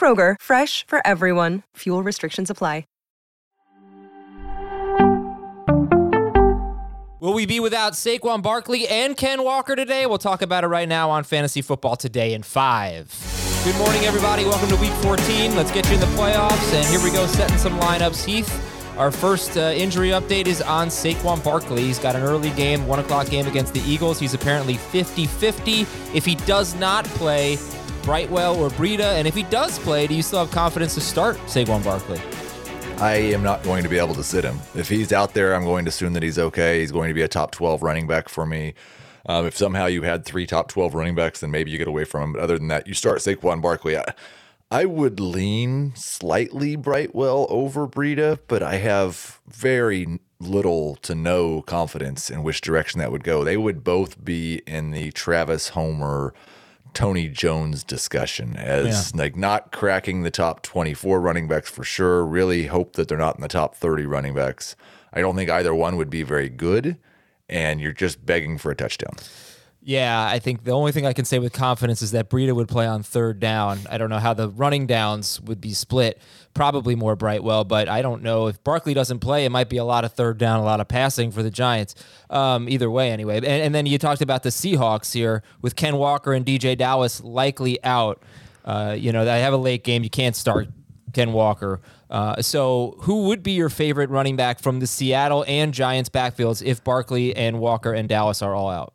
Kroger, fresh for everyone. Fuel restrictions apply. Will we be without Saquon Barkley and Ken Walker today? We'll talk about it right now on Fantasy Football Today in five. Good morning, everybody. Welcome to Week 14. Let's get you in the playoffs. And here we go, setting some lineups. Heath, our first uh, injury update is on Saquon Barkley. He's got an early game, 1 o'clock game against the Eagles. He's apparently 50 50. If he does not play, Brightwell or Breida, and if he does play, do you still have confidence to start Saquon Barkley? I am not going to be able to sit him. If he's out there, I'm going to assume that he's okay. He's going to be a top 12 running back for me. Um, if somehow you had three top 12 running backs, then maybe you get away from him. But other than that, you start Saquon Barkley. I, I would lean slightly Brightwell over Breida, but I have very little to no confidence in which direction that would go. They would both be in the Travis Homer Tony Jones discussion as yeah. like not cracking the top 24 running backs for sure. Really hope that they're not in the top 30 running backs. I don't think either one would be very good, and you're just begging for a touchdown. Yeah, I think the only thing I can say with confidence is that Breida would play on third down. I don't know how the running downs would be split. Probably more Brightwell, but I don't know if Barkley doesn't play. It might be a lot of third down, a lot of passing for the Giants. Um, either way, anyway. And, and, then you talked about the Seahawks here with Ken Walker and DeeJay Dallas likely out. Uh, you know, I have a late game. You can't start Ken Walker. Uh, so, who would be your favorite running back from the Seattle and Giants backfields if Barkley and Walker and Dallas are all out?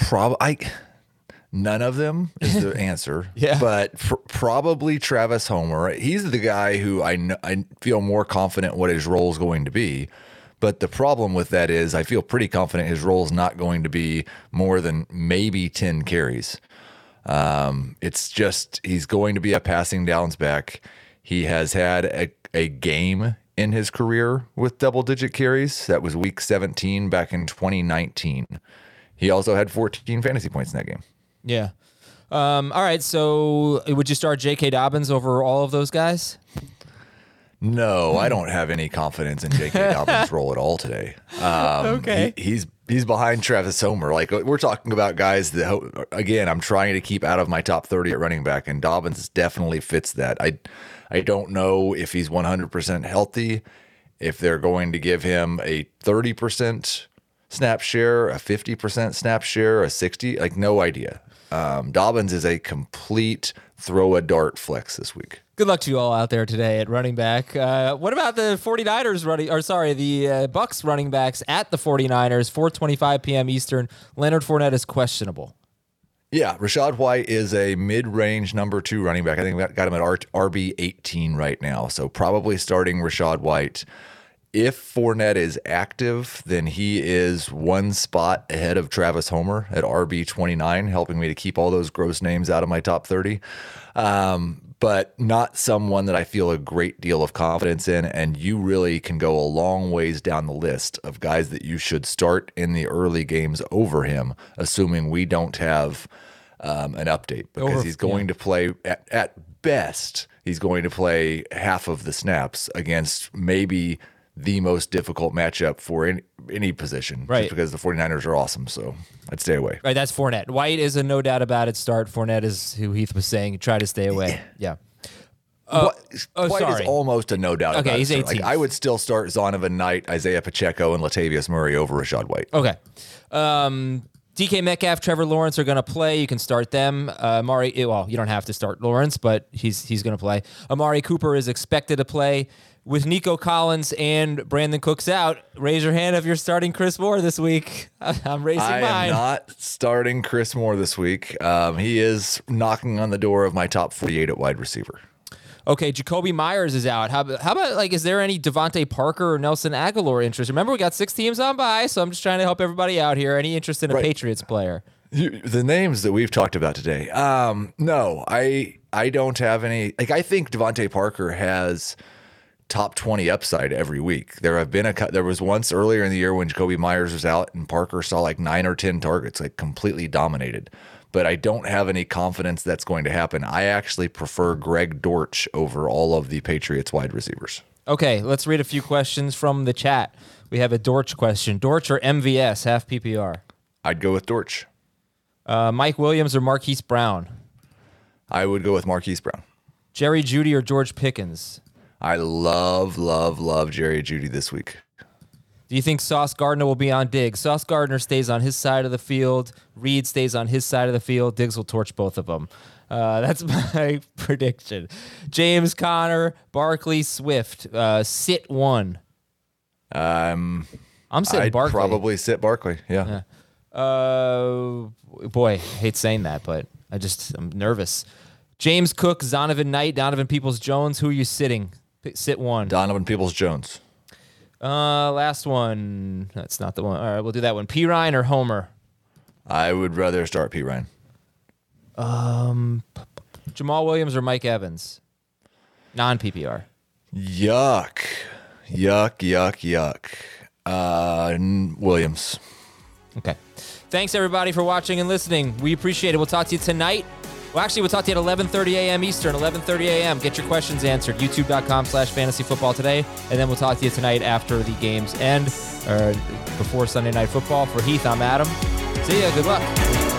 Probably, I none of them is the answer. yeah, but pr- probably Travis Homer. He's the guy who I know, I feel more confident what his role is going to be. But the problem with that is, I feel pretty confident his role is not going to be more than maybe ten carries. Um, it's just he's going to be a passing downs back. He has had a, a game in his career with double digit carries. That was week 17 back in 2019. He also had 14 fantasy points in that game. Yeah. Um, all right. So would you start J.K. Dobbins over all of those guys? No, I don't have any confidence in J.K. Dobbins' role at all today. Um, okay. He, he's he's behind Travis Homer. Like we're talking about guys that again, I'm trying to keep out of my top 30 at running back, and Dobbins definitely fits that. I I don't know if he's 100% healthy, if they're going to give him a 30% snap share, a 50% snap share, a 60, like no idea. Um, Dobbins is a complete throw a dart flex this week. Good luck to you all out there today at running back. Uh, what about the 49ers running, or sorry, the uh, Bucs running backs at the 49ers, 4.25 p.m. Eastern. Leonard Fournette is questionable. Yeah, Rachaad White is a mid-range number two running back. I think that got him at RB 18 right now. So probably starting Rachaad White if Fournette is active, then he is one spot ahead of Travis Homer at RB 29, helping me to keep all those gross names out of my top 30. Um, but not someone that I feel a great deal of confidence in. And you really can go a long ways down the list of guys that you should start in the early games over him, assuming we don't have um, an update because over, he's going yeah. to play at, at best, he's going to play half of the snaps against maybe the most difficult matchup for any, any position. Right. Just because the 49ers are awesome. So I'd stay away. Right. That's Fournette. White is a no doubt about it start. Fournette is who Heath was saying. Try to stay away. Yeah. Uh, oh, White sorry. is almost a no doubt. Okay, he's 18. Like, I would still start Zonovan Knight, Isaiah Pacheco, and Latavius Murray over Rachaad White. Okay. Um, DK Metcalf, Trevor Lawrence are going to play. You can start them. Uh, Amari, well, you don't have to start Lawrence, but he's he's going to play. Amari Cooper is expected to play with Nico Collins and Brandin Cooks out. Raise your hand if you're starting Chris Moore this week. I'm raising I mine. I am not starting Chris Moore this week. Um, he is knocking on the door of my top 48 at wide receiver. Okay, Jakobi Meyers is out. How about, how about like, is there any DeVante Parker or Nelson Agholor interest? Remember, we got six teams on by, so I'm just trying to help everybody out here. Any interest in a Right. Patriots player? You, the names that we've talked about today. Um, no, I I don't have any. Like I think DeVante Parker has top twenty upside every week. There have been a cut. There was once earlier in the year when Jakobi Meyers was out and Parker saw like nine or ten targets, like completely dominated. But I don't have any confidence that's going to happen. I actually prefer Greg Dortch over all of the Patriots wide receivers. Okay, let's read a few questions from the chat. We have a Dortch question. Dortch or MVS, half PPR? I'd go with Dortch. Uh, Mike Williams or Marquise Brown? I would go with Marquise Brown. Jerry Jeudy or George Pickens? I love, love, love Jerry Jeudy this week. Do you think Sauce Gardner will be on Diggs? Sauce Gardner stays on his side of the field. Reed stays on his side of the field. Diggs will torch both of them. Uh, that's my prediction. James Conner, Barkley, Swift. Uh, sit one. Um, I'm sitting I'd Barkley. probably sit Barkley. Yeah. Uh, boy, I hate saying that, but I just I'm nervous. James Cook, Zonovan Knight, Donovan Peoples Jones. Who are you sitting? P- Sit one. Donovan Peoples Jones. Uh, last one. That's not the one. All right, we'll do that one. P Ryan or Homer? I would rather start P Ryan. Um, Jamaal Williams or Mike Evans? Non PPR. Yuck. Yuck, yuck, yuck. Uh, Williams. Okay. Thanks everybody for watching and listening. We appreciate it. We'll talk to you tonight. Well, actually, we'll talk to you at 11:30 a.m. Eastern, 11:30 a.m. Get your questions answered. YouTube.com/slash Fantasy Football today, and then we'll talk to you tonight after the games end, or before Sunday Night Football. For Heath, I'm Adam. See ya. Good luck.